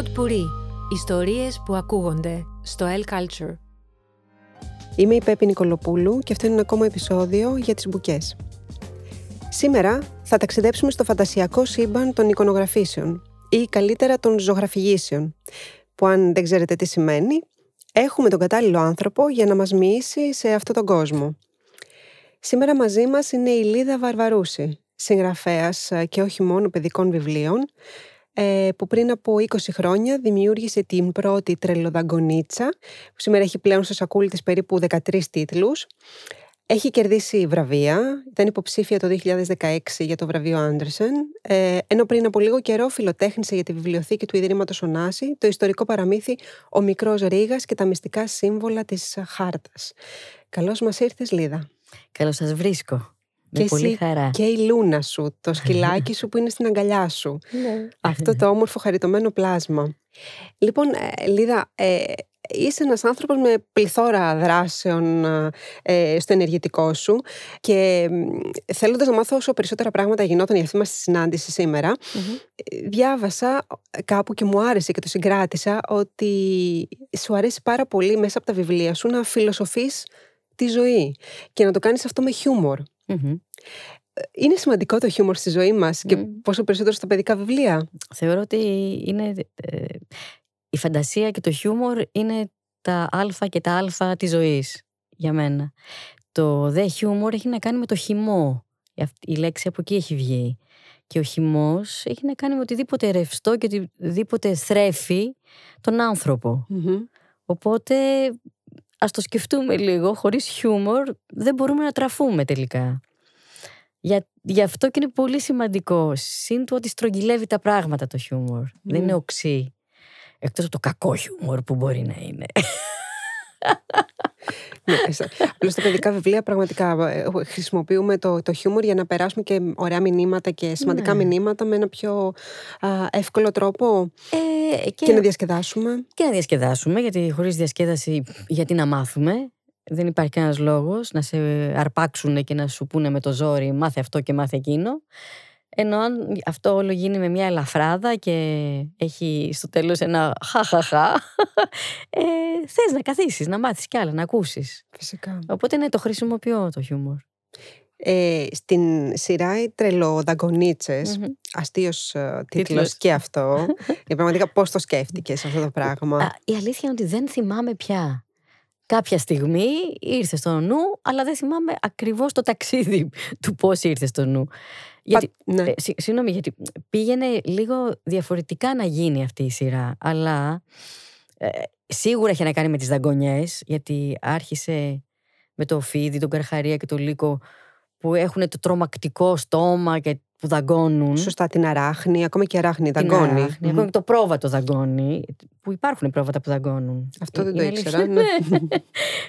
Pod Puri. Ιστορίες που ακούγονται στο El Culture. Είμαι η Πέπη Νικολοπούλου και αυτό είναι ένα ακόμα επεισόδιο για τις μπουκές. Σήμερα θα ταξιδέψουμε στο φαντασιακό σύμπαν των εικονογραφήσεων ή καλύτερα των ζωγραφηγήσεων, που αν δεν ξέρετε τι σημαίνει, έχουμε τον κατάλληλο άνθρωπο για να μας μοιήσει σε αυτόν τον κόσμο. Σήμερα μαζί μας είναι η Λίδα Βαρβαρούση, συγγραφέας ε, και όχι μόνο παιδικών βιβλίων, ε, που πριν από 20 χρόνια δημιούργησε την πρώτη τρελοδαγκονίτσα, που σήμερα έχει πλέον στο σακούλι της περίπου 13 τίτλους. Έχει κερδίσει βραβεία, ήταν υποψήφια το 2016 για το βραβείο Άντερσεν, ε, ενώ πριν από λίγο καιρό φιλοτέχνησε για τη βιβλιοθήκη του Ιδρύματος Ωνάση το ιστορικό παραμύθι «Ο μικρός Ρήγας και τα μυστικά σύμβολα της Χάρτας». Καλώς μας ήρθες Λίδα. Καλώς σας βρίσκω. Και Με πολύ εσύ χαρά. και η λούνα σου, το σκυλάκι σου που είναι στην αγκαλιά σου. Ναι. Αυτό το όμορφο χαριτωμένο πλάσμα. Λοιπόν, ε, Λίδα, ε, είσαι ένας άνθρωπος με πληθώρα δράσεων ε, στο ενεργητικό σου και μ, θέλοντας να μάθω όσο περισσότερα πράγματα γινόταν η αυτή μας συνάντηση σήμερα, Μμμ. ε, διάβασα κάπου και μου άρεσε και το συγκράτησα ότι σου αρέσει πάρα πολύ μέσα από τα βιβλία σου να φιλοσοφείς τη ζωή και να το κάνεις αυτό με χιούμορ. Μμμ. Είναι σημαντικό το χιούμορ στη ζωή μας και Μμ. πόσο περισσότερο στα παιδικά βιβλία. Θεωρώ ότι είναι, ε, η φαντασία και το χιούμορ είναι τα α και τα α της ζωής για μένα. Το δε χιούμορ έχει να κάνει με το χυμό. Η αυ- Η λέξη από εκεί έχει βγει. Και ο χυμός έχει να κάνει με οτιδήποτε ρευστό και οτιδήποτε θρέφει τον άνθρωπο. Μμμ. Οπότε ας το σκεφτούμε λίγο, χωρίς χιούμορ δεν μπορούμε να τραφούμε τελικά. Για, γι' αυτό και είναι πολύ σημαντικό. Συν του ότι στρογγυλεύει τα πράγματα το χιούμορ. Δεν είναι οξύ. Εκτός από το κακό χιούμορ που μπορεί να είναι. Ναι, Απλώς στα παιδικά βιβλία πραγματικά ε, χρησιμοποιούμε το, το χιούμορ για να περάσουμε και ωραία μηνύματα και σημαντικά Ναι. μηνύματα με ένα πιο α, εύκολο τρόπο Ε, και, να διασκεδάσουμε. και να διασκεδάσουμε, γιατί χωρίς διασκέδαση γιατί να μάθουμε; Δεν υπάρχει κανένας λόγος να σε αρπάξουν και να σου πούνε με το ζόρι μάθε αυτό και μάθε εκείνο. Ενώ αν αυτό όλο γίνει με μια ελαφράδα και έχει στο τέλος ένα χαχαχα, ε, θες να καθίσεις, να μάθεις κι άλλα, να ακούσεις. Φυσικά. Οπότε ναι, το χρησιμοποιώ το χιούμορ. Ε, στην σειρά οι τρελοδαγκονίτσες, Μμμ. αστείος ε, τίτλος Τίτλος. και αυτό. για πραγματικά πώς το σκέφτηκες αυτό το πράγμα; Α, η αλήθεια είναι ότι δεν θυμάμαι πια. Κάποια στιγμή ήρθε στο νου, αλλά δεν θυμάμαι ακριβώς το ταξίδι του πώς ήρθε στο νου. Γιατί, ναι. ε, συ- συγγνώμη, γιατί πήγαινε λίγο διαφορετικά να γίνει αυτή η σειρά, αλλά ε, σίγουρα είχε να κάνει με τις δαγκονιές, γιατί άρχισε με το φίδι, τον καρχαρία και το λύκο που έχουν το τρομακτικό στόμα και που δαγκώνουν. Σωστά την αράχνη, ακόμα και η αράχνη Την δαγκώνει. αράχνη, Μμμ. Ακόμα και το πρόβατο δαγκώνει. Που υπάρχουν πρόβατα που δαγκώνουν. Αυτό δεν το Είναι ήξερα, αλήθεια. ναι.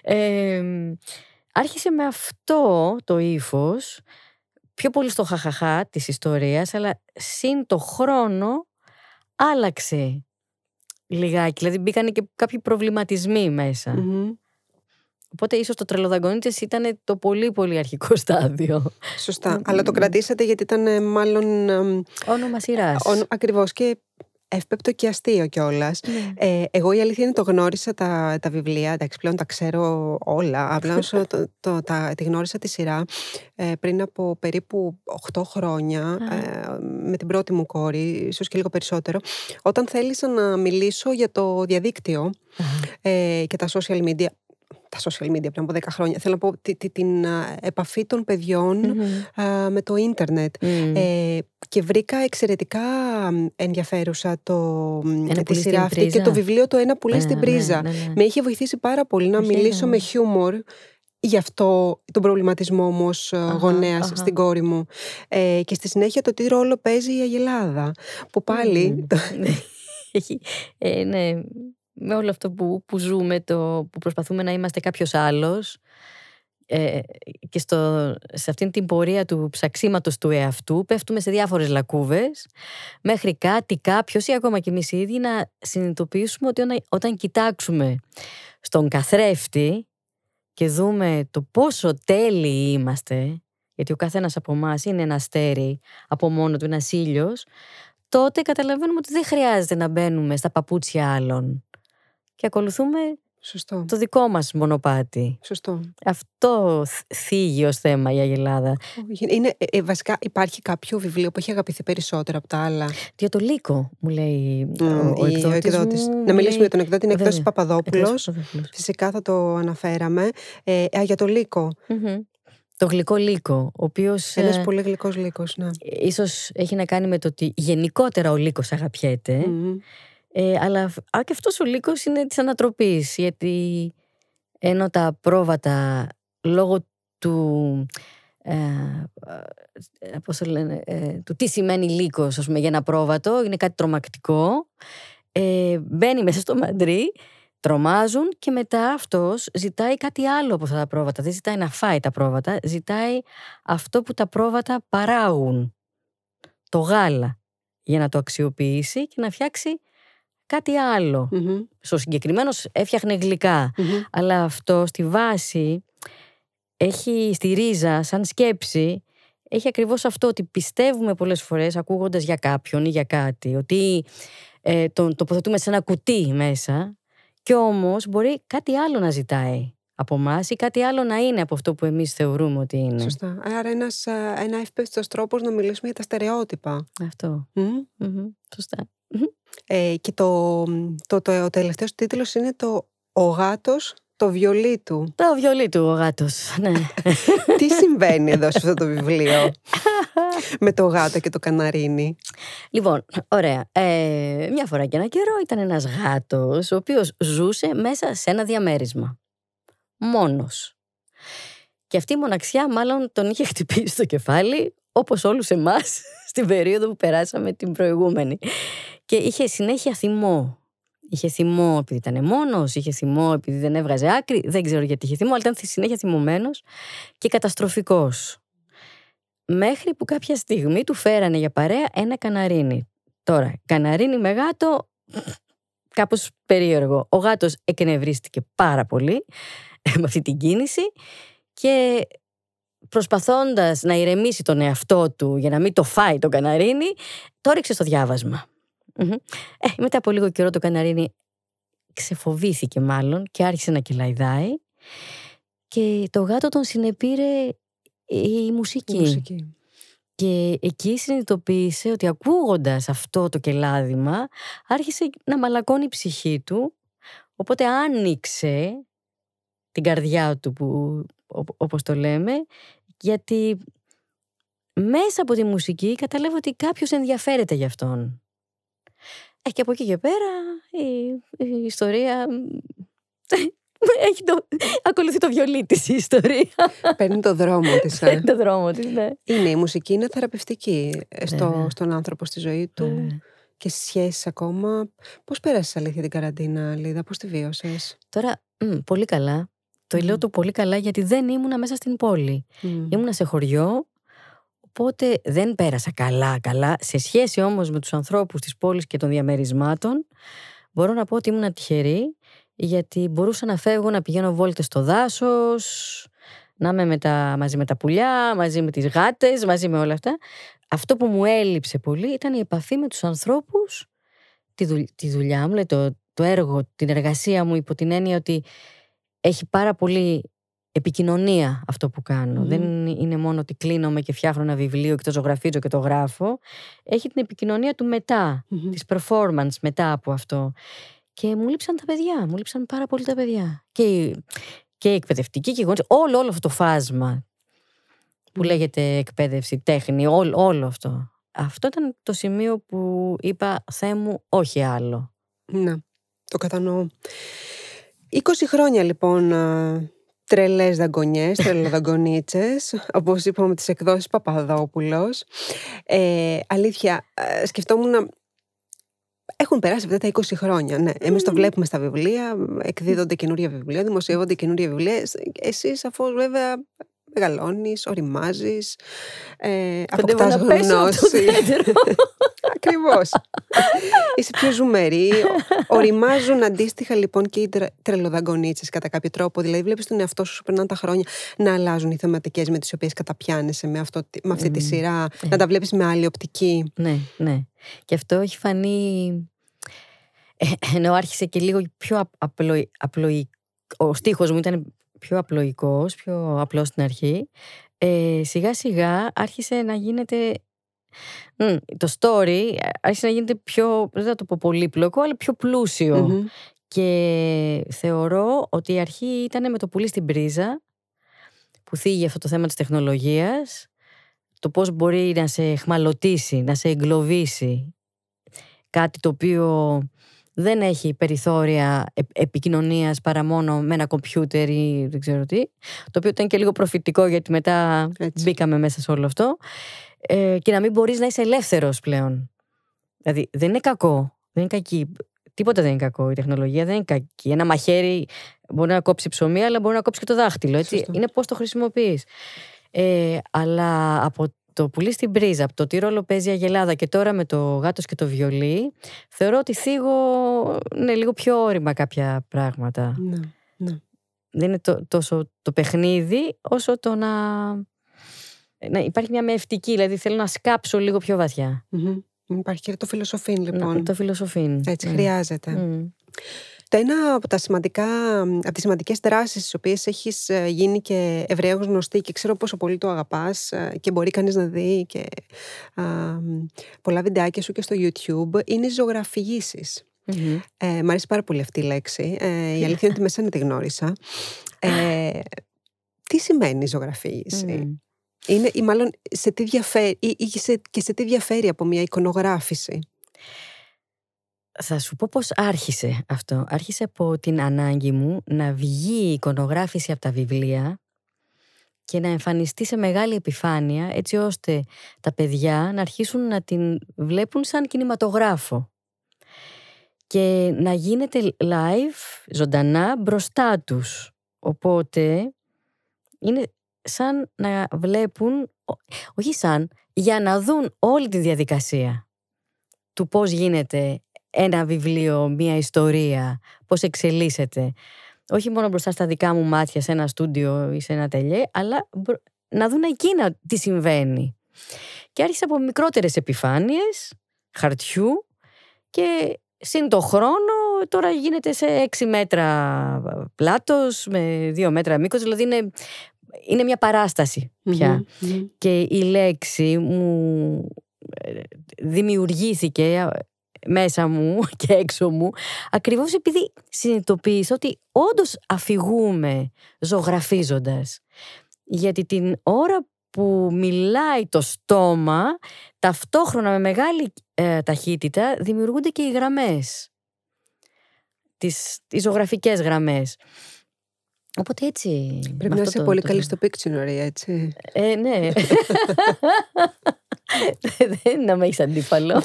Ε, άρχισε με αυτό το ύφος, πιο πολύ στο χαχαχά της ιστορίας, αλλά συν το χρόνο άλλαξε λιγάκι. Δηλαδή μπήκαν και κάποιοι προβληματισμοί μέσα. Μμμ. Οπότε ίσως το τρελοδαγκονίτσες ήταν το πολύ πολύ αρχικό στάδιο. Σωστά. Αλλά το κρατήσατε γιατί ήταν ε, μάλλον εμ, Όνομα σειράς. ον- ακριβώς και εύπεπτο και αστείο κιόλας. Ναι. Ε, εγώ η αλήθεια είναι το γνώρισα τα, τα βιβλία, εντάξει πλέον τα ξέρω όλα, απλά όσο το, το, τα, τη γνώρισα τη σειρά ε, πριν από περίπου 8 χρόνια ε, με την πρώτη μου κόρη, ίσως και λίγο περισσότερο, όταν θέλησα να μιλήσω για το διαδίκτυο ε, και τα social media, τα social media πριν από 10 χρόνια, θέλω να πω τη- τη- την α, επαφή των παιδιών Μμμ. α, με το ίντερνετ. Μμ. Ε, και βρήκα εξαιρετικά μ, ενδιαφέρουσα το, μ, Ένα τη πουλί στην σειρά αυτή και πρίζα. το βιβλίο το «Ένα πουλί Ναι, στην ναι, πρίζα». ναι, ναι. Με είχε βοηθήσει πάρα πολύ να Οχι, μιλήσω ναι. με χιούμορ γι' αυτό τον προβληματισμό μου ως ε, Αχα, γονέας αχα. στην κόρη μου. Ε, και στη συνέχεια το τι ρόλο παίζει η Αγελάδα. Που πάλι... Μμμ. το- Ναι. Έχει, ε, ναι, με όλο αυτό που, που ζούμε, το, που προσπαθούμε να είμαστε κάποιος άλλος ε, και στο, σε αυτήν την πορεία του ψαξίματος του εαυτού πέφτουμε σε διάφορες λακκούβες μέχρι κάτι κάποιος ή ακόμα και εμείς οι ίδιοι να συνειδητοποιήσουμε ότι όταν, όταν κοιτάξουμε στον καθρέφτη και δούμε το πόσο τέλειοι είμαστε γιατί ο καθένας από εμάς είναι ένας αστέρι από μόνο του, ένας ήλιος τότε καταλαβαίνουμε ότι δεν χρειάζεται να μπαίνουμε στα παπούτσια άλλων. Και ακολουθούμε Σωστό. το δικό μας μονοπάτι. Σωστό. Αυτό θίγει ως θέμα η Αγελάδα. Είναι, ε, ε, βασικά υπάρχει κάποιο βιβλίο που έχει αγαπηθεί περισσότερο από τα άλλα. Για το Λύκο, μου λέει Μμ, ο, ο η- εκδότης. μου, Να μου μιλήσουμε λέει- για τον εκδότη, είναι Βέβαια. εκτός Παπαδόπουλος. Εκτός Παπαδόπουλος. Φυσικά θα το αναφέραμε. Ε, α, για το Λύκο. Μμμ. Το γλυκό Λύκο, ο οποίος Ένας ε, πολύ γλυκός λύκος, ναι. ίσως έχει να κάνει με το ότι γενικότερα ο Λύκος αγαπιέται. Μμμ. Ε, αλλά α, και αυτός ο λύκος είναι της ανατροπής γιατί ενώ τα πρόβατα λόγω του ε, ε, πώς το λένε, ε, του τι σημαίνει λύκος ας πούμε, για ένα πρόβατο είναι κάτι τρομακτικό ε, μπαίνει μέσα στο μαντρί τρομάζουν και μετά αυτός ζητάει κάτι άλλο από αυτά τα πρόβατα. Δεν ζητάει να φάει τα πρόβατα ζητάει αυτό που τα πρόβατα παράγουν το γάλα για να το αξιοποιήσει και να φτιάξει κάτι άλλο. Μμμ. Στο συγκεκριμένο έφτιαχνε γλυκά. Μμμ. Αλλά αυτό στη βάση έχει στη ρίζα, σαν σκέψη, έχει ακριβώς αυτό ότι πιστεύουμε πολλές φορές ακούγοντας για κάποιον ή για κάτι, ότι ε, τον τοποθετούμε σε ένα κουτί μέσα και όμως μπορεί κάτι άλλο να ζητάει από εμά ή κάτι άλλο να είναι από αυτό που εμείς θεωρούμε ότι είναι. Σωστά. Άρα ένας, α, ένα εύπευτος τρόπος να μιλήσουμε για τα στερεότυπα. Αυτό. Μμ. Μμμ. Σωστά. Ε, και το, το, το, ο τελευταίος τίτλος είναι το «Ο γάτος, το βιολί του». Το βιολί του ο γάτος. Ναι. Τι συμβαίνει εδώ σε αυτό το βιβλίο με το γάτο και το καναρίνι; Λοιπόν, ωραία. Ε, μια φορά και ένα καιρό ήταν ένας γάτος ο οποίος ζούσε μέσα σε ένα διαμέρισμα. Μόνος. Και αυτή η μοναξιά μάλλον τον είχε χτυπήσει στο κεφάλι όπως όλους εμάς στην περίοδο που περάσαμε την προηγούμενη. Και είχε συνέχεια θυμό. Είχε θυμό επειδή ήταν μόνος, είχε θυμό επειδή δεν έβγαζε άκρη, δεν ξέρω γιατί είχε θυμό, αλλά ήταν συνέχεια θυμωμένος και καταστροφικός. Μέχρι που κάποια στιγμή του φέρανε για παρέα ένα καναρίνι. Τώρα, καναρίνι με γάτο, κάπως περίεργο. Ο γάτος εκνευρίστηκε πάρα πολύ με αυτή την κίνηση και προσπαθώντας να ηρεμήσει τον εαυτό του για να μην το φάει το καναρίνι, το ρίξε στο διάβασμα. Μμμ. Ε, μετά από λίγο καιρό το καναρίνι ξεφοβήθηκε μάλλον και άρχισε να κελαϊδάει και το γάτο τον συνεπήρε η μουσική. Η μουσική. Και εκεί συνειδητοποίησε ότι ακούγοντας αυτό το κελάδημα άρχισε να μαλακώνει η ψυχή του οπότε άνοιξε την καρδιά του που, ό- όπως το λέμε γιατί μέσα από τη μουσική καταλάβω ότι κάποιος ενδιαφέρεται γι' αυτόν. Ε, και από εκεί και πέρα η, η ιστορία έχει το, ακολουθεί το βιολί της η ιστορία. Παίρνει το δρόμο της. ε. το δρόμο της, ναι. Είναι, η μουσική είναι θεραπευτική ε, στο, Βέβαια. στον άνθρωπο στη ζωή του Βέβαια. και στις σχέσεις ακόμα. Πώς πέρασες αλήθεια την καραντίνα, Λίδα, πώς τη βίωσες; Τώρα, μ, πολύ καλά. Το λέω Μμμ. το πολύ καλά γιατί δεν ήμουνα μέσα στην πόλη. Μμ. Ήμουνα σε χωριό, οπότε δεν πέρασα καλά, καλά. Σε σχέση όμως με τους ανθρώπους της πόλης και των διαμερισμάτων, μπορώ να πω ότι ήμουν τυχερή, γιατί μπορούσα να φεύγω να πηγαίνω βόλτες στο δάσος, να είμαι με τα, μαζί με τα πουλιά, μαζί με τις γάτες, μαζί με όλα αυτά. Αυτό που μου έλειψε πολύ ήταν η επαφή με τους ανθρώπους, τη, δουλ- τη δουλειά μου, δηλαδή το, το έργο, την εργασία μου υπό την έννοια ότι έχει πάρα πολύ επικοινωνία αυτό που κάνω. Μμμ. Δεν είναι μόνο ότι κλείνομαι και φτιάχνω ένα βιβλίο και το ζωγραφίζω και το γράφω. Έχει την επικοινωνία του μετά, Μμμ. της performance μετά από αυτό. Και μου λείψαν τα παιδιά, μου λείψαν πάρα πολύ τα παιδιά. Και, η- και η εκπαιδευτική και οι γονείς, όλο, όλο αυτό το φάσμα που Μμ. λέγεται εκπαίδευση, τέχνη, όλο, όλο αυτό. Αυτό ήταν το σημείο που είπα, Θεέ μου, όχι άλλο. Ναι, το κατανοώ. 20 χρόνια λοιπόν α, τρελές δαγκονιές, τρελοδαγκονίτσες, όπως είπαμε τις εκδόσεις Παπαδόπουλος. Ε, αλήθεια, ε, σκεφτόμουν έχουν περάσει αυτά τα 20 χρόνια. Ναι. Εμείς το βλέπουμε στα βιβλία, εκδίδονται καινούρια βιβλία, δημοσιεύονται καινούρια βιβλία. Εσύ, αφού βέβαια μεγαλώνεις, οριμάζεις, ε, Κοντεύω αποκτά να πέσω από το γνώση. δέντρο. Ακριβώς. Είσαι πιο ζουμερή. Οριμάζουν αντίστοιχα λοιπόν και οι τρελοδαγκονίτσες κατά κάποιο τρόπο. Δηλαδή, βλέπεις τον εαυτό σου, σου περνάνε τα χρόνια να αλλάζουν οι θεματικές με τις οποίες καταπιάνεσαι με, αυτό, με αυτή τη σειρά, mm. να τα βλέπεις με άλλη οπτική. Ναι, ναι. Και αυτό έχει φανεί. Ε, ενώ άρχισε και λίγο πιο απλοϊκό. Ο στίχος μου ήταν πιο απλοϊκός, πιο απλός στην αρχή. Ε, σιγά σιγά άρχισε να γίνεται το story άρχισε να γίνεται πιο, δεν θα το πω πολύπλοκο, αλλά πιο πλουσιο Και θεωρώ ότι η αρχή ήταν με το πουλί στην πρίζα, που θίγει αυτό το θέμα της τεχνολογίας, το πώς μπορεί να σε χμαλωτήσει, να σε εγκλωβίσει. Κάτι το οποίο δεν έχει περιθώρια επικοινωνίας παρά μόνο με ένα κομπιούτερ ή δεν ξέρω τι. Το οποίο ήταν και λίγο προφητικό γιατί μετά μπήκαμε μέσα σε όλο αυτό. Ε, και να μην μπορείς να είσαι ελεύθερος πλέον. Δηλαδή δεν είναι κακό, δεν είναι κακή. Τίποτα δεν είναι κακό. Η τεχνολογία δεν είναι κακή. Ένα μαχαίρι μπορεί να κόψει ψωμί, αλλά μπορεί να κόψει και το δάχτυλο. Έτσι. Είναι πώς το χρησιμοποιείς. Ε, αλλά από το πουλί στην πρίζα, από το τι ρόλο παίζει η Αγελάδα και τώρα με το γάτος και το βιολί, θεωρώ ότι θίγω ναι, λίγο πιο όρημα κάποια πράγματα. Ναι, ναι. Δεν είναι το, τόσο το παιχνίδι, όσο το να, να υπάρχει μια μευτική, δηλαδή θέλω να σκάψω λίγο πιο βαθιά. Υπάρχει και το φιλοσοφήν λοιπόν. Ναι, το φιλοσοφήν. Έτσι, mm. χρειάζεται. Mm. Το ένα από, τα σημαντικά, από τις σημαντικές δράσεις τις οποίες έχεις ε, γίνει και ευρέως γνωστή και ξέρω πόσο πολύ το αγαπάς ε, και μπορεί κανείς να δει και α, πολλά βιντεάκια σου και στο YouTube είναι οι ζωγραφιήσεις. Mm-hmm. Ε, μ' αρέσει πάρα πολύ αυτή η λέξη. Ε, η αλήθεια είναι ότι μέσα τη γνώρισα. Ε, τι σημαίνει η ζωγραφίηση; Είναι, ή μάλλον σε τι διαφέρει, ή, ή σε, και σε τι διαφέρει από μια εικονογράφηση; Θα σου πω πώς άρχισε αυτό. Άρχισε από την ανάγκη μου να βγει η εικονογράφηση από τα βιβλία και να εμφανιστεί σε μεγάλη επιφάνεια έτσι ώστε τα παιδιά να αρχίσουν να την βλέπουν σαν κινηματογράφο και να γίνεται live, ζωντανά, μπροστά τους. Οπότε είναι σαν να βλέπουν, όχι σαν, για να δουν όλη τη διαδικασία του πώς γίνεται ένα βιβλίο, μια ιστορία, πώς εξελίσσεται. Όχι μόνο μπροστά στα δικά μου μάτια σε ένα στούντιο ή σε ένα τελειέ, αλλά να δουν εκείνα τι συμβαίνει. Και άρχισα από μικρότερες επιφάνειες, χαρτιού και συν το χρόνο τώρα γίνεται σε έξι μέτρα πλάτος, με δύο μέτρα μήκος, δηλαδή είναι, είναι μια παράσταση πια. Και η λέξη μου ε, δημιουργήθηκε μέσα μου και έξω μου, ακριβώς επειδή συνειδητοποίησα ότι όντως αφηγούμε ζωγραφίζοντας. Γιατί την ώρα που μιλάει το στόμα, ταυτόχρονα με μεγάλη ε, ταχύτητα δημιουργούνται και οι γραμμές. Τις, οι ζωγραφικές γραμμές. Οπότε έτσι. Πρέπει να είσαι πολύ καλή στο Pictionary, έτσι. Ε, ναι. Δεν να με έχεις αντίπαλο.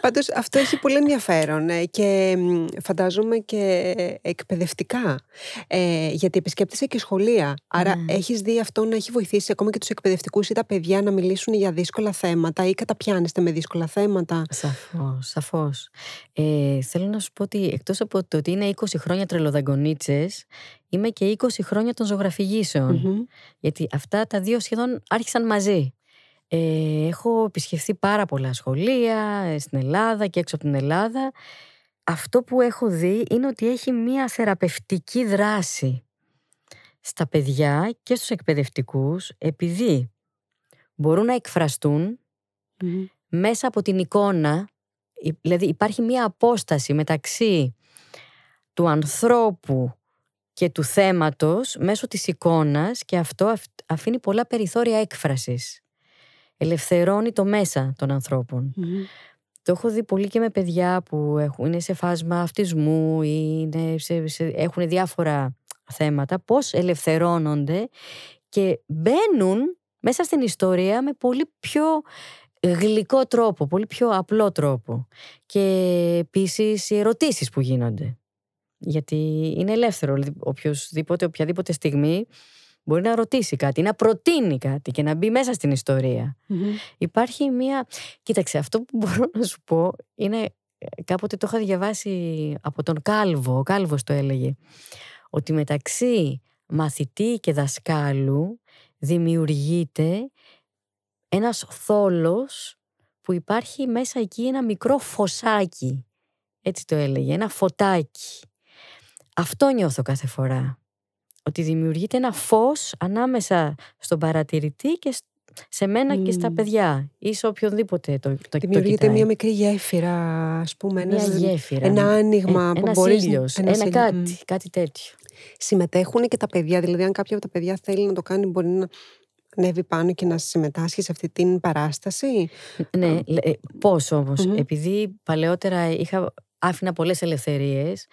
Πάντως αυτό έχει πολύ ενδιαφέρον ε, και φαντάζομαι και εκπαιδευτικά. Ε, γιατί επισκέπτεσαι και σχολεία. Άρα mm. έχεις δει αυτό να έχει βοηθήσει ακόμα και τους εκπαιδευτικούς ή τα παιδιά να μιλήσουν για δύσκολα θέματα ή καταπιάνεστε με δύσκολα θέματα; Σαφώς, σαφώς. Ε, θέλω να σου πω ότι εκτός από το ότι είναι 20 χρόνια τρελοδαγκονίτσες, είμαι και 20 χρόνια των ζωγραφηγήσεων. Γιατί αυτά τα δύο σχεδόν άρχισαν μαζί. Ε, έχω επισκεφθεί πάρα πολλά σχολεία ε, στην Ελλάδα και έξω από την Ελλάδα. Αυτό που έχω δει είναι ότι έχει μία θεραπευτική δράση στα παιδιά και στους εκπαιδευτικούς επειδή μπορούν να εκφραστούν μέσα από την εικόνα δηλαδή υπάρχει μία απόσταση μεταξύ του ανθρώπου και του θέματος μέσω της εικόνας και αυτό αφήνει πολλά περιθώρια έκφρασης ελευθερώνει το μέσα των ανθρώπων. Το έχω δει πολύ και με παιδιά που έχουν, είναι σε φάσμα αυτισμού ή είναι σε, έχουν διάφορα θέματα, πώς ελευθερώνονται και μπαίνουν μέσα στην ιστορία με πολύ πιο γλυκό τρόπο, πολύ πιο απλό τρόπο. Και επίσης οι ερωτήσεις που γίνονται. Γιατί είναι ελεύθερο, οποιοδήποτε, οποιαδήποτε στιγμή μπορεί να ρωτήσει κάτι, να προτείνει κάτι και να μπει μέσα στην ιστορία. Υπάρχει μία. Κοίταξε, αυτό που μπορώ να σου πω είναι. ε, Κάποτε το είχα διαβάσει από τον Κάλβο, ο Κάλβος το έλεγε, ότι μεταξύ μαθητή και δασκάλου δημιουργείται ένας θόλος που υπάρχει μέσα εκεί ένα μικρό φωσάκι. Έτσι το έλεγε, ένα φωτάκι. Αυτό νιώθω κάθε φορά. Ότι δημιουργείται ένα φως ανάμεσα στον παρατηρητή και σ- σε μένα και στα Μμμ. παιδιά ή σε οποιονδήποτε το, το, το Δημιουργείται κοιτάει. μια μικρή γέφυρα, ας πούμε. Μια ένας- γέφυρα. Ένα άνοιγμα Ε, που ένας μπορείς... ήλιος, ένας ένα ήλιος. κάτι, Μμ. κάτι τέτοιο. Συμμετέχουν και τα παιδιά, δηλαδή αν κάποιο από τα παιδιά θέλει να το κάνει μπορεί να ανέβει πάνω και να συμμετάσχει σε αυτή την παράσταση; Ναι, λε- ε, πώς όμως, Μμμ. επειδή παλαιότερα είχα, άφηνα πολλές ελευθερίες, ε,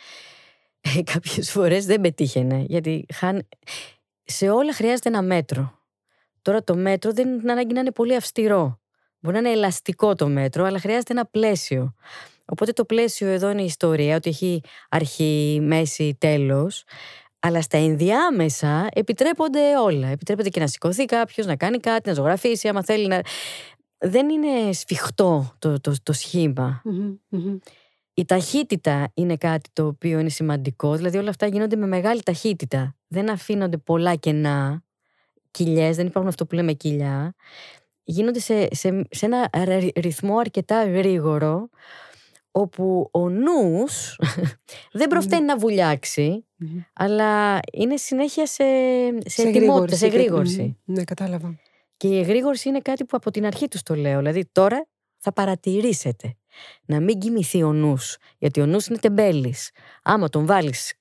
κάποιες φορές δεν πετύχαινε, γιατί χάν... σε όλα χρειάζεται ένα μέτρο. Τώρα το μέτρο δεν είναι ανάγκη να είναι πολύ αυστηρό. Μπορεί να είναι ελαστικό το μέτρο, αλλά χρειάζεται ένα πλαίσιο. Οπότε το πλαίσιο εδώ είναι η ιστορία, ότι έχει αρχή, μέση, τέλος. Αλλά στα ενδιάμεσα επιτρέπονται όλα. Επιτρέπεται και να σηκωθεί κάποιος, να κάνει κάτι, να ζωγραφίσει, άμα θέλει να. Δεν είναι σφιχτό το, το, το σχήμα. Μμμ, μμμ. Η ταχύτητα είναι κάτι το οποίο είναι σημαντικό. Δηλαδή όλα αυτά γίνονται με μεγάλη ταχύτητα. Δεν αφήνονται πολλά κενά, κοιλιές, δεν υπάρχουν αυτό που λέμε κοιλιά. Γίνονται σε, σε, σε ένα ρυ- ρυθμό αρκετά γρήγορο, όπου ο νους δεν προφταίνει να βουλιάξει, Μμμ. αλλά είναι συνέχεια σε, σε, Σε ετοιμότητα, σε και- γρήγορση. Μμμ. Ναι, κατάλαβα. Και η εγρήγορση είναι κάτι που από την αρχή τους το λέω. Δηλαδή τώρα θα παρατηρήσετε. Να μην κοιμηθεί ο νους, γιατί ο νους είναι τεμπέλης. Άμα τον βάλεις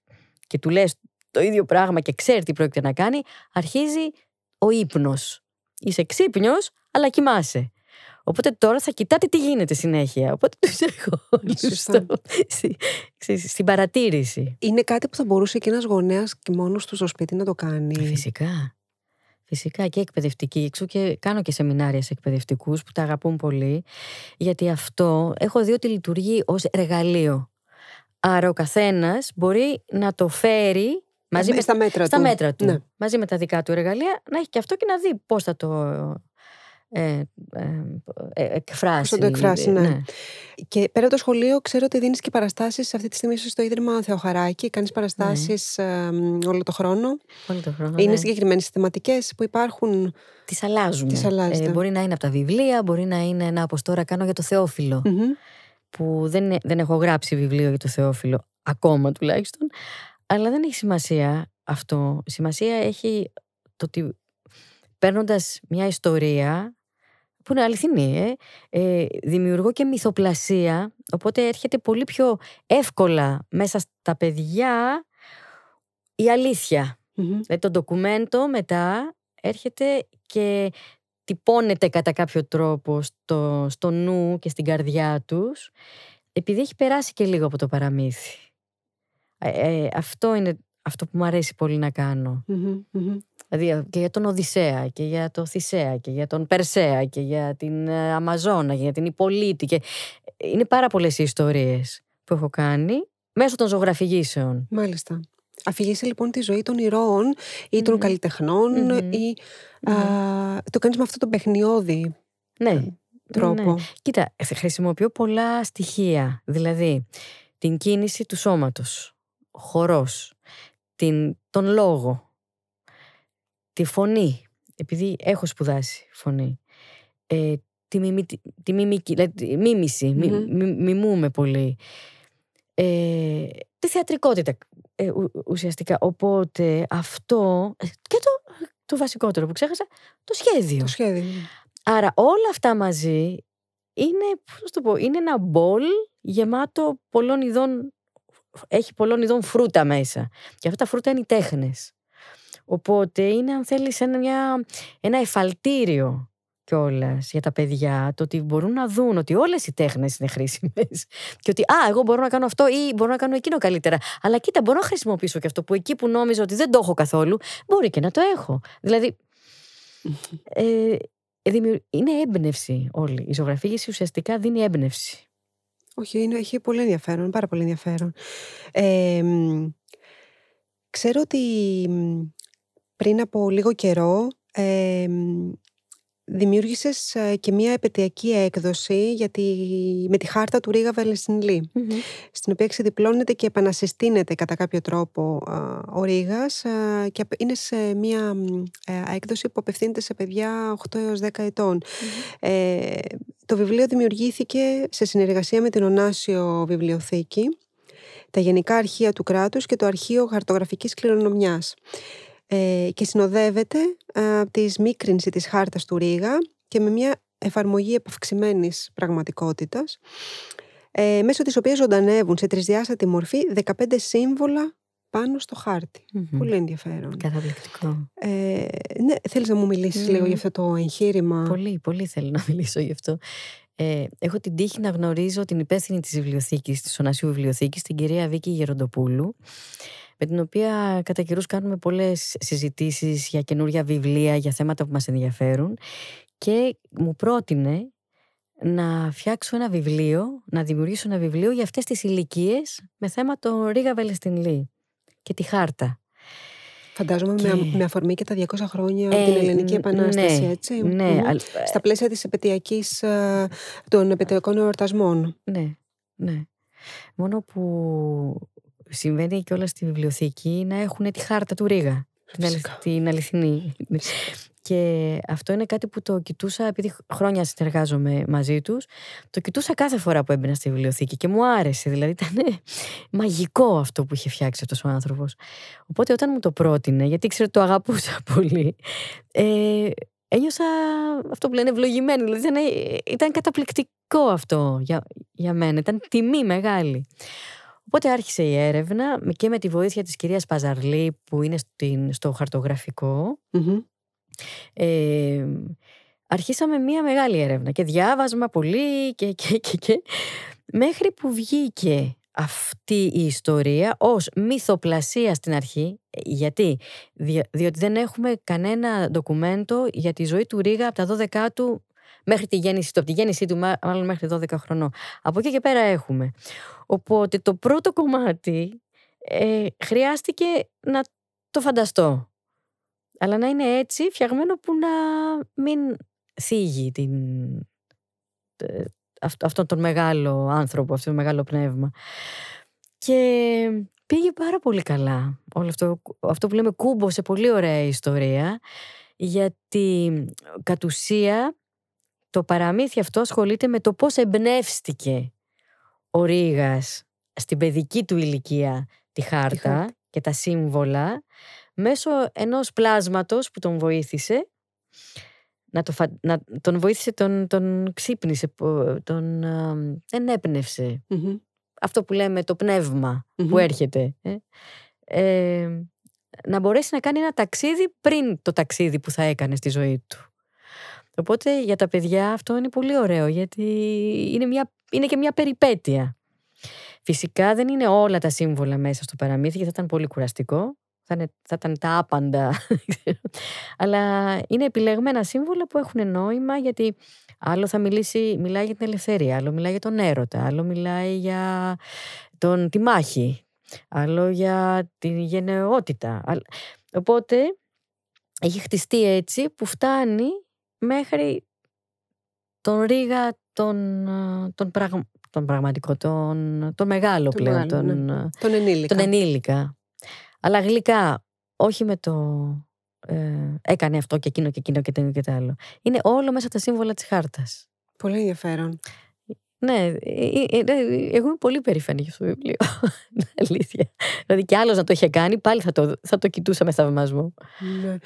και του λες το ίδιο πράγμα και ξέρει τι πρόκειται να κάνει, αρχίζει ο ύπνος. Είσαι ξύπνιος, αλλά κοιμάσαι. Οπότε τώρα θα κοιτάτε τι γίνεται συνέχεια. Οπότε τους έχω όλους Σωστά. στο- στη- ξέρεις, στην παρατήρηση. Είναι κάτι που θα μπορούσε και ένας γονέας και μόνος του στο σπίτι να το κάνει. Φυσικά. Φυσικά και εκπαιδευτική. Εξού και κάνω και σεμινάρια σε εκπαιδευτικούς που τα αγαπούν πολύ. Γιατί αυτό έχω δει ότι λειτουργεί ως εργαλείο. Άρα ο καθένας μπορεί να το φέρει μαζί Ε, με, στα μέτρα στα του. μέτρα του. Ναι. Μαζί με τα δικά του εργαλεία, να έχει και αυτό και να δει πώς θα το ε, ε, ε, εκφράσει. Πώς θα το εκφράσει, ναι. ναι. Και πέρα από το σχολείο, ξέρω ότι δίνεις και παραστάσεις αυτή τη στιγμή στο Ίδρυμα Θεοχαράκη. Κάνεις παραστάσεις όλο το χρόνο. Όλο το χρόνο. Είναι ναι. συγκεκριμένες θεματικές που υπάρχουν. Τις αλλάζουμε. Τις αλλάζετε. Ε, μπορεί να είναι από τα βιβλία, μπορεί να είναι ένα όπως τώρα κάνω για το Θεόφιλο. Μμμ. που δεν, δεν έχω γράψει βιβλίο για το Θεόφιλο, ακόμα τουλάχιστον, αλλά δεν έχει σημασία αυτό. Σημασία έχει το ότι παίρνοντας μια ιστορία, που είναι αληθινή, ε, ε, δημιουργώ και μυθοπλασία, οπότε έρχεται πολύ πιο εύκολα μέσα στα παιδιά η αλήθεια. Μμμ. Δηλαδή το ντοκουμέντο μετά έρχεται και τυπώνεται κατά κάποιο τρόπο στο, στο νου και στην καρδιά τους επειδή έχει περάσει και λίγο από το παραμύθι. Ε, ε, αυτό είναι αυτό που μου αρέσει πολύ να κάνω. Μμμ. Μμμ. Δηλαδή και για τον Οδυσσέα και για τον Θησέα και για τον Περσέα και για την ε, Αμαζόνα και για την Ιππολίτη και είναι πάρα πολλές οι ιστορίες που έχω κάνει μέσω των ζωγραφηγήσεων. Μάλιστα. Αφηγήσει λοιπόν τη ζωή των ηρώων ή των Μμμ. καλλιτεχνών Μμμ. ή α, το κάνεις με αυτό το παιχνιώδη Ναι, τρόπο. Ναι. Κοίτα, ε, χρησιμοποιώ πολλά στοιχεία. Δηλαδή, την κίνηση του σώματος, χορός, την, τον λόγο, τη φωνή, επειδή έχω σπουδάσει φωνή, ε, τη, μιμη, τη μιμική, δηλαδή, τη μίμηση, μι- Μμμ. μι- μιμούμε πολύ, ε, τη θεατρικότητα ε, ου- ουσιαστικά. Οπότε αυτό, ε, και το, το βασικότερο που ξέχασα, το σχέδιο. Το σχέδιο. Άρα όλα αυτά μαζί είναι, πώς να το πω, είναι ένα μπολ γεμάτο πολλών ειδών, έχει πολλών ειδών φρούτα μέσα. Και αυτά τα φρούτα είναι οι τέχνες. Οπότε είναι αν θέλεις ένα, μια, ένα εφαλτήριο κιόλας για τα παιδιά, το ότι μπορούν να δουν ότι όλες οι τέχνες είναι χρήσιμες και ότι α, εγώ μπορώ να κάνω αυτό ή μπορώ να κάνω εκείνο καλύτερα. Αλλά κοίτα, μπορώ να χρησιμοποιήσω και αυτό που εκεί που νόμιζα ότι δεν το έχω καθόλου, μπορεί και να το έχω. Δηλαδή, ε, δημιου- είναι έμπνευση όλη. Η ζωγραφήγηση ουσιαστικά δίνει έμπνευση. Όχι, είναι, έχει πολύ ενδιαφέρον, πάρα πολύ ενδιαφέρον. Ε, μ, ξέρω ότι μ, πριν από λίγο καιρό ε, δημιούργησες ε, και μια επαιτειακή έκδοση για τη, με τη χάρτα του Ρίγα Βελεσινλή, στην οποία ξεδιπλώνεται και επανασυστήνεται κατά κάποιο τρόπο ο Ρίγας και είναι σε μια έκδοση που απευθύνεται σε παιδιά 8 έως 10 ετων Ε, το βιβλίο δημιουργήθηκε σε συνεργασία με την Ωνάσιο Βιβλιοθήκη, τα Γενικά Αρχεία του Κράτους και το Αρχείο Χαρτογραφικής Κληρονομιάς ε, και συνοδεύεται από τη σμίκρινση της χάρτας του Ρίγα και με μια εφαρμογή επαυξημένης πραγματικότητας ε, μέσω της οποίας ζωντανεύουν σε τρισδιάστατη μορφή 15 σύμβολα πάνω στο χαρτη Πολύ ενδιαφέρον. Καταπληκτικό. Ε, ναι, θέλεις να μου μιλήσεις λίγο για αυτό το εγχείρημα; Πολύ, πολύ θέλω να μιλήσω γι' αυτό. Ε, έχω την τύχη να γνωρίζω την υπεύθυνη της βιβλιοθήκης, της Ωνασίου Βιβλιοθήκης, την κυρία Βίκη Γεροντοπούλου, με την οποία κατά καιρούς κάνουμε πολλές συζητήσεις για καινούργια βιβλία, για θέματα που μας ενδιαφέρουν και μου πρότεινε να φτιάξω ένα βιβλίο, να δημιουργήσω ένα βιβλίο για αυτές τις ηλικίες με θέμα τον Ρίγα Βελεστινλή και τη χάρτα. Φαντάζομαι με, με αφορμή και τα 200 χρόνια ε, την Ελληνική Επανάσταση, ναι, έτσι. Ναι, Στα πλαίσια της επαιτειακής, ε, των επαιτειακών εορτασμών. Ναι, ναι. Μόνο που συμβαίνει και όλα στη βιβλιοθήκη να έχουν τη χάρτα του Ρίγα. Την, αληθινή. Και αυτό είναι κάτι που το κοιτούσα, επειδή χρόνια συνεργάζομαι μαζί τους. Το κοιτούσα κάθε φορά που έμπαινα στη βιβλιοθήκη και μου άρεσε. Δηλαδή ήταν μαγικό αυτό που είχε φτιάξει αυτός ο άνθρωπος. Οπότε όταν μου το πρότεινε, γιατί ήξερε το αγαπούσα πολύ, ε, ένιωσα αυτό που λένε ευλογημένη. Δηλαδή ήταν, ήταν καταπληκτικό αυτό για, για μένα. Ήταν τιμή μεγάλη. Οπότε άρχισε η έρευνα και με τη βοήθεια της κυρίας Παζαρλή που είναι στο χαρτογραφικο ε, αρχίσαμε μία μεγάλη έρευνα και διάβασμα πολύ και, και, και, και. Μέχρι που βγήκε αυτή η ιστορία ως μυθοπλασία στην αρχή. Γιατί; διότι δεν έχουμε κανένα ντοκουμέντο για τη ζωή του Ρίγα από τα 12 του μέχρι τη γέννηση του, από τη γέννησή του μάλλον μέχρι 12 χρονών. Από εκεί και πέρα έχουμε. Οπότε το πρώτο κομμάτι ε, χρειάστηκε να το φανταστώ. Αλλά να είναι έτσι φτιαγμένο που να μην θίγει την, αυτόν τον μεγάλο άνθρωπο, αυτόν τον μεγάλο πνεύμα. Και πήγε πάρα πολύ καλά. Όλο αυτό, αυτό που λέμε κούμπο σε πολύ ωραία ιστορία, γιατί κατ' ουσία το παραμύθι αυτό ασχολείται με το πώς εμπνεύστηκε ο Ρήγας στην παιδική του ηλικία τη χάρτα και τα σύμβολα μέσω ενός πλάσματος που τον βοήθησε να, το να τον βοήθησε, τον, τον ξύπνησε, τον ενέπνευσε. Αυτό που λέμε το πνευμα που έρχεται. Ε. Ε, να μπορέσει να κάνει ένα ταξίδι πριν το ταξίδι που θα έκανε στη ζωή του. Οπότε για τα παιδιά αυτό είναι πολύ ωραίο γιατί είναι, μια, είναι και μια περιπέτεια. Φυσικά δεν είναι όλα τα σύμβολα μέσα στο παραμύθι γιατί θα ήταν πολύ κουραστικό. Θα, είναι, θα ήταν τα άπαντα. Αλλά είναι επιλεγμένα σύμβολα που έχουν νόημα γιατί άλλο θα μιλήσει, μιλάει για την ελευθερία, άλλο μιλάει για τον έρωτα, άλλο μιλάει για τον, τη μάχη, άλλο για την γενναιότητα. Οπότε έχει χτιστεί έτσι που φτάνει μέχρι τον Ρίγα τον, τον, τον πραγματικό, τον, τον μεγάλο πλέον, τον, ναι. τον, ενήλικα. τον ενήλικα. Αλλά γλυκά, όχι με το ε, έκανε αυτό και εκείνο και εκείνο και το και το άλλο. Είναι όλο μέσα τα σύμβολα της χάρτας. Πολύ ενδιαφέρον. Ναι, ε, ε, ε, εγώ είμαι πολύ περήφανη για αυτό το βιβλίο. Αλήθεια. Δηλαδή κι άλλος να το είχε κάνει, πάλι θα το, θα το κοιτούσα με θαυμασμό. Ναι.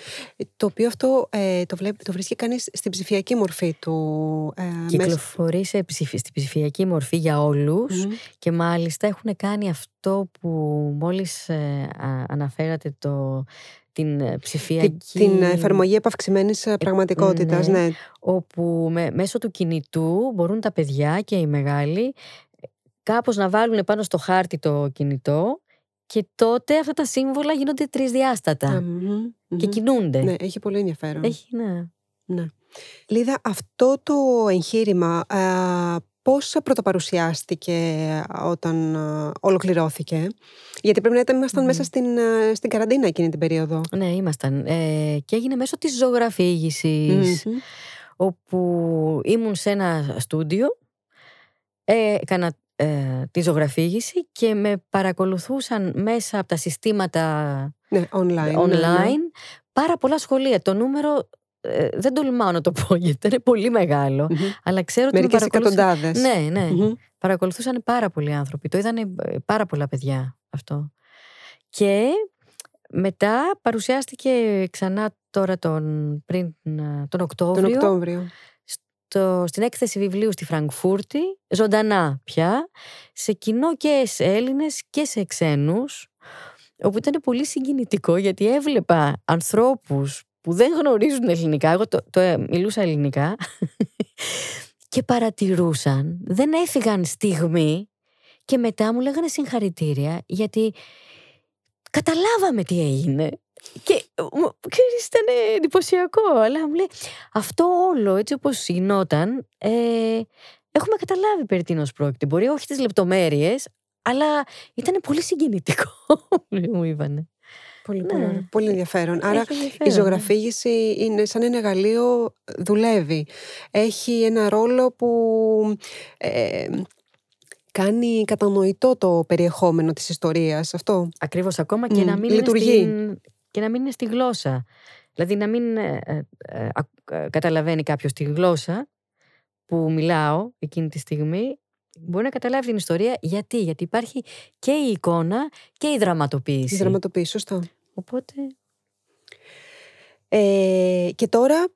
Το οποίο αυτό το, βλέπει, το βρίσκει κανείς στην ψηφιακή μορφή του. Ε, Κυκλοφορεί σε στην ψηφιακή μορφή για ολους και μάλιστα έχουν κάνει αυτό που μόλις αναφέρατε το την ε, ψηφιακή... Την, εφαρμογή επαυξημένης ε, πραγματικότητας, ναι. ναι. Όπου μέσω του κινητού μπορούν τα παιδιά και οι μεγάλοι ε, κάπως να βάλουν πάνω στο χάρτη το κινητό και τότε αυτά τα σύμβολα γίνονται και κινούνται. Ναι, έχει πολύ ενδιαφέρον. Έχει, ναι. ναι. Λίδα, αυτό το εγχείρημα πώς πρωτοπαρουσιάστηκε όταν ε, ολοκληρώθηκε. Γιατί πρέπει να ήταν, ήμασταν μέσα στην, ε, στην καραντίνα εκείνη την περίοδο. Ναι, ήμασταν. Ε, και έγινε μέσω της ζωγραφήγησης, Μμμ. όπου ήμουν σε ένα στούντιο, ε, έκανα ε, τη ζωγραφήγηση και με παρακολουθούσαν μέσα από τα συστήματα Ναι, online. online ναι, ναι. πάρα πολλά σχολεία. Το νούμερο ε, δεν τολμάω να το πω γιατί είναι πολύ μεγάλο, Μμμ. αλλά ξέρω ότι με Μερικές παρακολουθούσαν. εκατοντάδες. Ναι, ναι. Μμμ. Παρακολουθούσαν πάρα πολλοί άνθρωποι. Το είδανε ε, πάρα πολλά παιδιά αυτό. Και μετά παρουσιάστηκε ξανά τώρα τον, πριν, ε, τον Τον Οκτώβριο Οκτώβριο. στο, στην έκθεση βιβλίου στη Φραγκφούρτη, ζωντανά πια, σε κοινό και σε Έλληνες και σε ξένους, όπου ήταν πολύ συγκινητικό γιατί έβλεπα ανθρώπους που δεν γνωρίζουν ελληνικά, εγώ το, το ε, μιλούσα ελληνικά, και παρατηρούσαν, δεν έφυγαν στιγμή και μετά μου λέγανε συγχαρητήρια γιατί καταλάβαμε τι έγινε. Και μου- ξέρεις, ήταν εντυπωσιακό, αλλά μου λέει αυτό όλο έτσι όπως γινόταν, ε, έχουμε καταλάβει περί τίνος πρόκειται. Μπορεί όχι τις λεπτομέρειες, αλλά ήταν πολύ συγκινητικό, μου είπανε. Πολύ, Ναι. πολύ, ωραία. πολύ ενδιαφέρον. Άρα Έχει η ενδιαφέρον, ναι. ζωγραφήγηση είναι σαν ένα εργαλείο, δουλεύει. Έχει ένα ρόλο που ε, κάνει κατανοητό το περιεχόμενο της ιστορίας. Αυτό. Ακριβώς ακόμα και, Μμ, να μην λειτουργεί. Είναι στην, και να μην είναι στη γλώσσα. Δηλαδή να μην ε, ε, ε, α- ε, καταλαβαίνει κάποιος τη γλώσσα που μιλάω εκείνη τη στιγμή. Μπορεί να καταλάβει την ιστορία γιατί; Γιατί υπάρχει και η εικόνα και η δραματοποίηση. Η δραματοποίηση, σωστό. Οπότε. Ε, και τώρα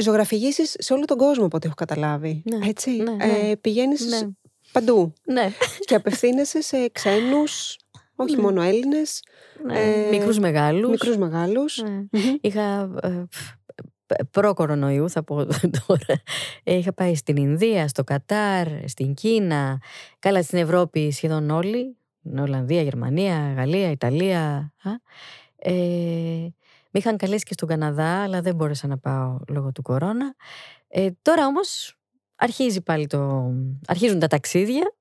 ζωγραφηγήσεις σε όλο τον κόσμο από ό,τι έχω καταλάβει. Ναι, Έτσι. ναι, Ε, ναι. πηγαίνεις Ναι. παντού Ναι. και απευθύνεσαι σε ξένους, όχι Ναι. μόνο Έλληνες, ναι. Ε, Μικρούς μεγάλους. μικρούς μεγάλους. Ναι. Μμμ. Είχα ε, προ-κορονοϊού θα πω τώρα. Ε, Είχα πάει στην Ινδία, στο Κατάρ, στην Κίνα. Καλά στην Ευρώπη σχεδόν όλοι. Ολλανδία, Γερμανία, Γαλλία, Ιταλία. α. Ε, με είχαν καλέσει και στον Καναδά, αλλά δεν μπόρεσα να πάω λόγω του κορώνα. Ε, τώρα όμως αρχίζει πάλι το... αρχίζουν τα ταξίδια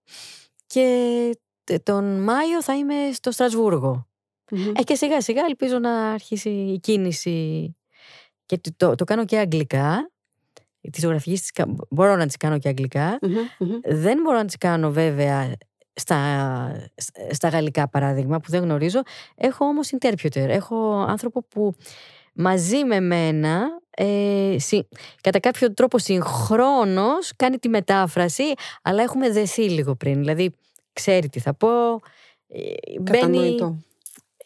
και τον Μάιο θα είμαι στο Στρασβούργο. Μμμ. Ε, και σιγά σιγά ελπίζω να αρχίσει η κίνηση και το, το, το κάνω και αγγλικά. Τις ζωγραφικές τις, κα- μπορώ να τις κάνω και αγγλικά. Μμμ, μμμ. Δεν μπορώ να τις κάνω βέβαια στα, στα γαλλικά παράδειγμα που δεν γνωρίζω. Έχω όμως interpreter. Έχω άνθρωπο που μαζί με μένα ε, συ- κατά κάποιο τρόπο συγχρόνως κάνει τη μετάφραση αλλά έχουμε δεθεί λίγο πριν. Δηλαδή ξέρει τι θα πω. ε, Μπαίνει, Κατανοητό.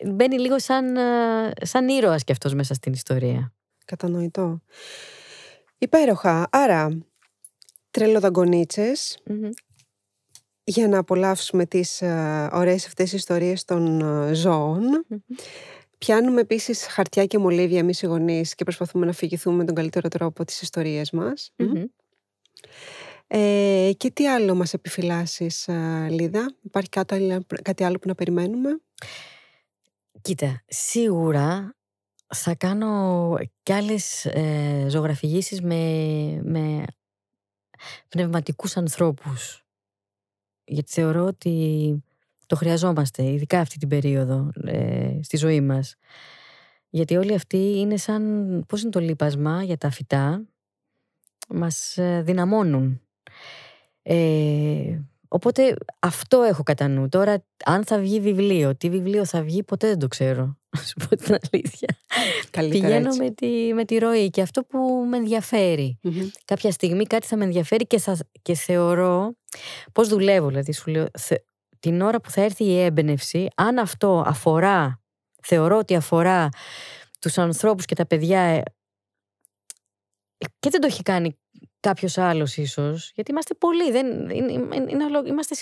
μπαίνει λίγο σαν, ε, σαν ήρωας κι αυτός μέσα στην ιστορία. Κατανοητό. Υπέροχα. Άρα, τρελοδαγκονίτσες Μμμ. Για να απολαύσουμε τις ε, ωραίες αυτές ιστορίες των ε, ζώων. Μμμ. Πιάνουμε επίσης χαρτιά και μολύβια εμείς οι γονείς και προσπαθούμε να φυγηθούμε με τον καλύτερο τρόπο τις ιστορίες μας. Μμ. Μμμ. Ε, και τι άλλο μας επιφυλάσσεις, ε, Λίδα; Υπάρχει κάτι άλλο, κάτι άλλο που να περιμένουμε; Κοίτα, σίγουρα θα κάνω κι άλλες ε, ζωγραφηγήσεις με, με πνευματικούς ανθρώπους. Γιατί θεωρώ ότι το χρειαζόμαστε, ειδικά αυτή την περίοδο ε, στη ζωή μας. Γιατί όλοι αυτοί είναι σαν, πώς είναι το λείπασμα για τα φυτά, μας ε, δυναμώνουν. Ε, οπότε αυτό έχω κατά νου. Τώρα, αν θα βγει βιβλίο, τι βιβλίο θα βγει, ποτέ δεν το ξέρω. Να σου πω την αλήθεια. Καλύτερα Πηγαίνω έτσι. με τη, με τη ροή και αυτό που με ενδιαφέρει. Μμμ. Κάποια στιγμή κάτι θα με ενδιαφέρει και, θα, και θεωρώ πώς δουλεύω. Δηλαδή, σου λέω, θε- την ώρα που θα έρθει η έμπνευση, αν αυτό αφορά, θεωρώ ότι αφορά τους ανθρώπους και τα παιδιά ε, και δεν το έχει κάνει κάποιος άλλος ίσως, γιατί είμαστε πολλοί. Δεν, είναι, είναι, είναι ολο- είμαστε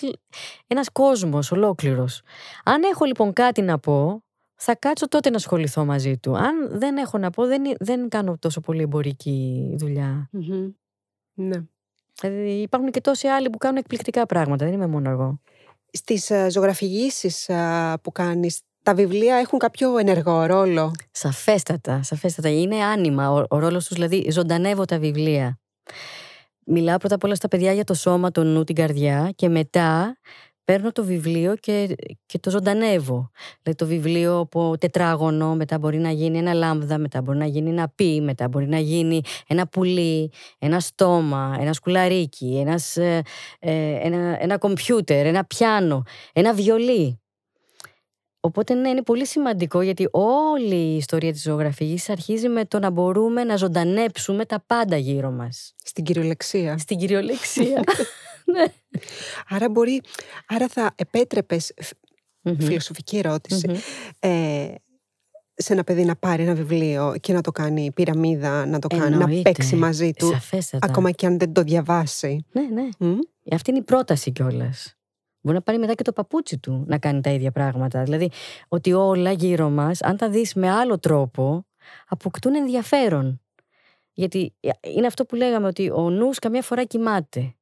ένας κόσμος ολόκληρος. Αν έχω λοιπόν κάτι να πω, θα κάτσω τότε να ασχοληθώ μαζί του. Αν δεν έχω να πω, δεν, δεν κάνω τόσο πολύ εμπορική δουλειά. Μμμ. Ναι. Δηλαδή, υπάρχουν και τόσοι άλλοι που κάνουν εκπληκτικά πράγματα. Δεν είμαι μόνο εγώ. Στις ε, ζωγραφηγήσεις ε, που κάνεις, τα βιβλία έχουν κάποιο ενεργό ρόλο; Σαφέστατα, σαφέστατα. Είναι άνοιμα ο, ο ρόλος τους, δηλαδή ζωντανεύω τα βιβλία. Μιλάω πρώτα απ' όλα στα παιδιά για το σώμα, το νου, την καρδιά και μετά παίρνω το βιβλίο και, και το ζωντανεύω. Δηλαδή το βιβλίο από τετράγωνο, μετά μπορεί να γίνει ένα λάμδα, μετά μπορεί να γίνει ένα πι, μετά μπορεί να γίνει ένα πουλί, ένα στόμα, ένα σκουλαρίκι, ένας, ε, ε, ένα, ένα κομπιούτερ, ένα πιάνο, ένα βιολί. Οπότε ναι, είναι πολύ σημαντικό γιατί όλη η ιστορία της ζωγραφικής αρχίζει με το να μπορούμε να ζωντανέψουμε τα πάντα γύρω μας. Στην κυριολεξία. Στην κυριολεξία. ναι. Άρα μπορεί, άρα θα επέτρεπες, φιλοσοφική ερώτηση, ε, σε ένα παιδί να πάρει ένα βιβλίο και να το κάνει πυραμίδα, να το κάνει, να παίξει μαζί του, Σαφέστατα. ακόμα και αν δεν το διαβάσει. Ναι, ναι. Μμ. Αυτή είναι η πρόταση κιόλας. Μπορεί να πάρει μετά και το παπούτσι του να κάνει τα ίδια πράγματα. Δηλαδή, ότι όλα γύρω μας, αν τα δεις με άλλο τρόπο, αποκτούν ενδιαφέρον. Γιατί ε, είναι αυτό που λέγαμε ότι ο νους καμιά φορά κοιμάται.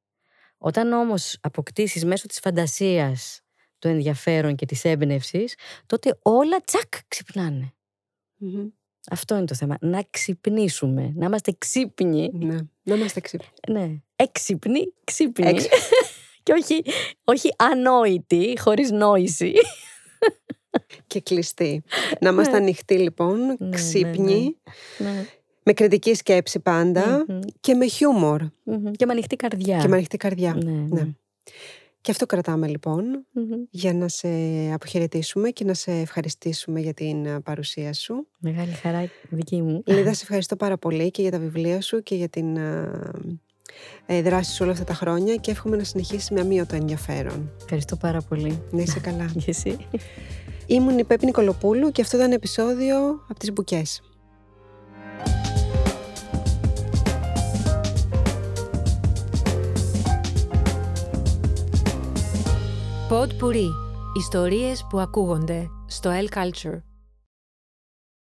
Όταν όμως αποκτήσεις μέσω της φαντασίας το ενδιαφέρον και της έμπνευσης, τότε όλα τσακ ξυπνάνε. Μμμ. Αυτό είναι το θέμα. Να ξυπνήσουμε, να είμαστε ξύπνοι. Ναι, να είμαστε ξύπνοι. Ναι. Έξυπνοι, ξύπνοι. Έξι- και όχι, όχι ανόητοι, χωρίς νόηση. και κλειστοί. Να είμαστε ανοιχτοί λοιπόν, ναι, ξύπνοι, ναι. με κριτική σκέψη πάντα Μμμ. και με χιούμορ Μμμ. Και με ανοιχτή καρδιά. και με ανοιχτή καρδιά. Ναι, ναι. Ναι. Και αυτό κρατάμε λοιπόν Μμμ. για να σε αποχαιρετήσουμε και να σε ευχαριστήσουμε για την α, παρουσία σου. Μεγάλη χαρά δική μου. Λίδα, σε ευχαριστώ πάρα πολύ και για τα βιβλία σου και για την α, ε, δράση σου όλα αυτά τα χρόνια και εύχομαι να συνεχίσει με αμύωτο ενδιαφέρον. Ευχαριστώ πάρα πολύ. Να είσαι καλά. Και εσύ. Ήμουν η Πέπη Νικολοπούλου και αυτό ήταν επεισόδιο από τις Μπουκές. Pod Puri. Ιστορίες που ακούγονται στο L Culture.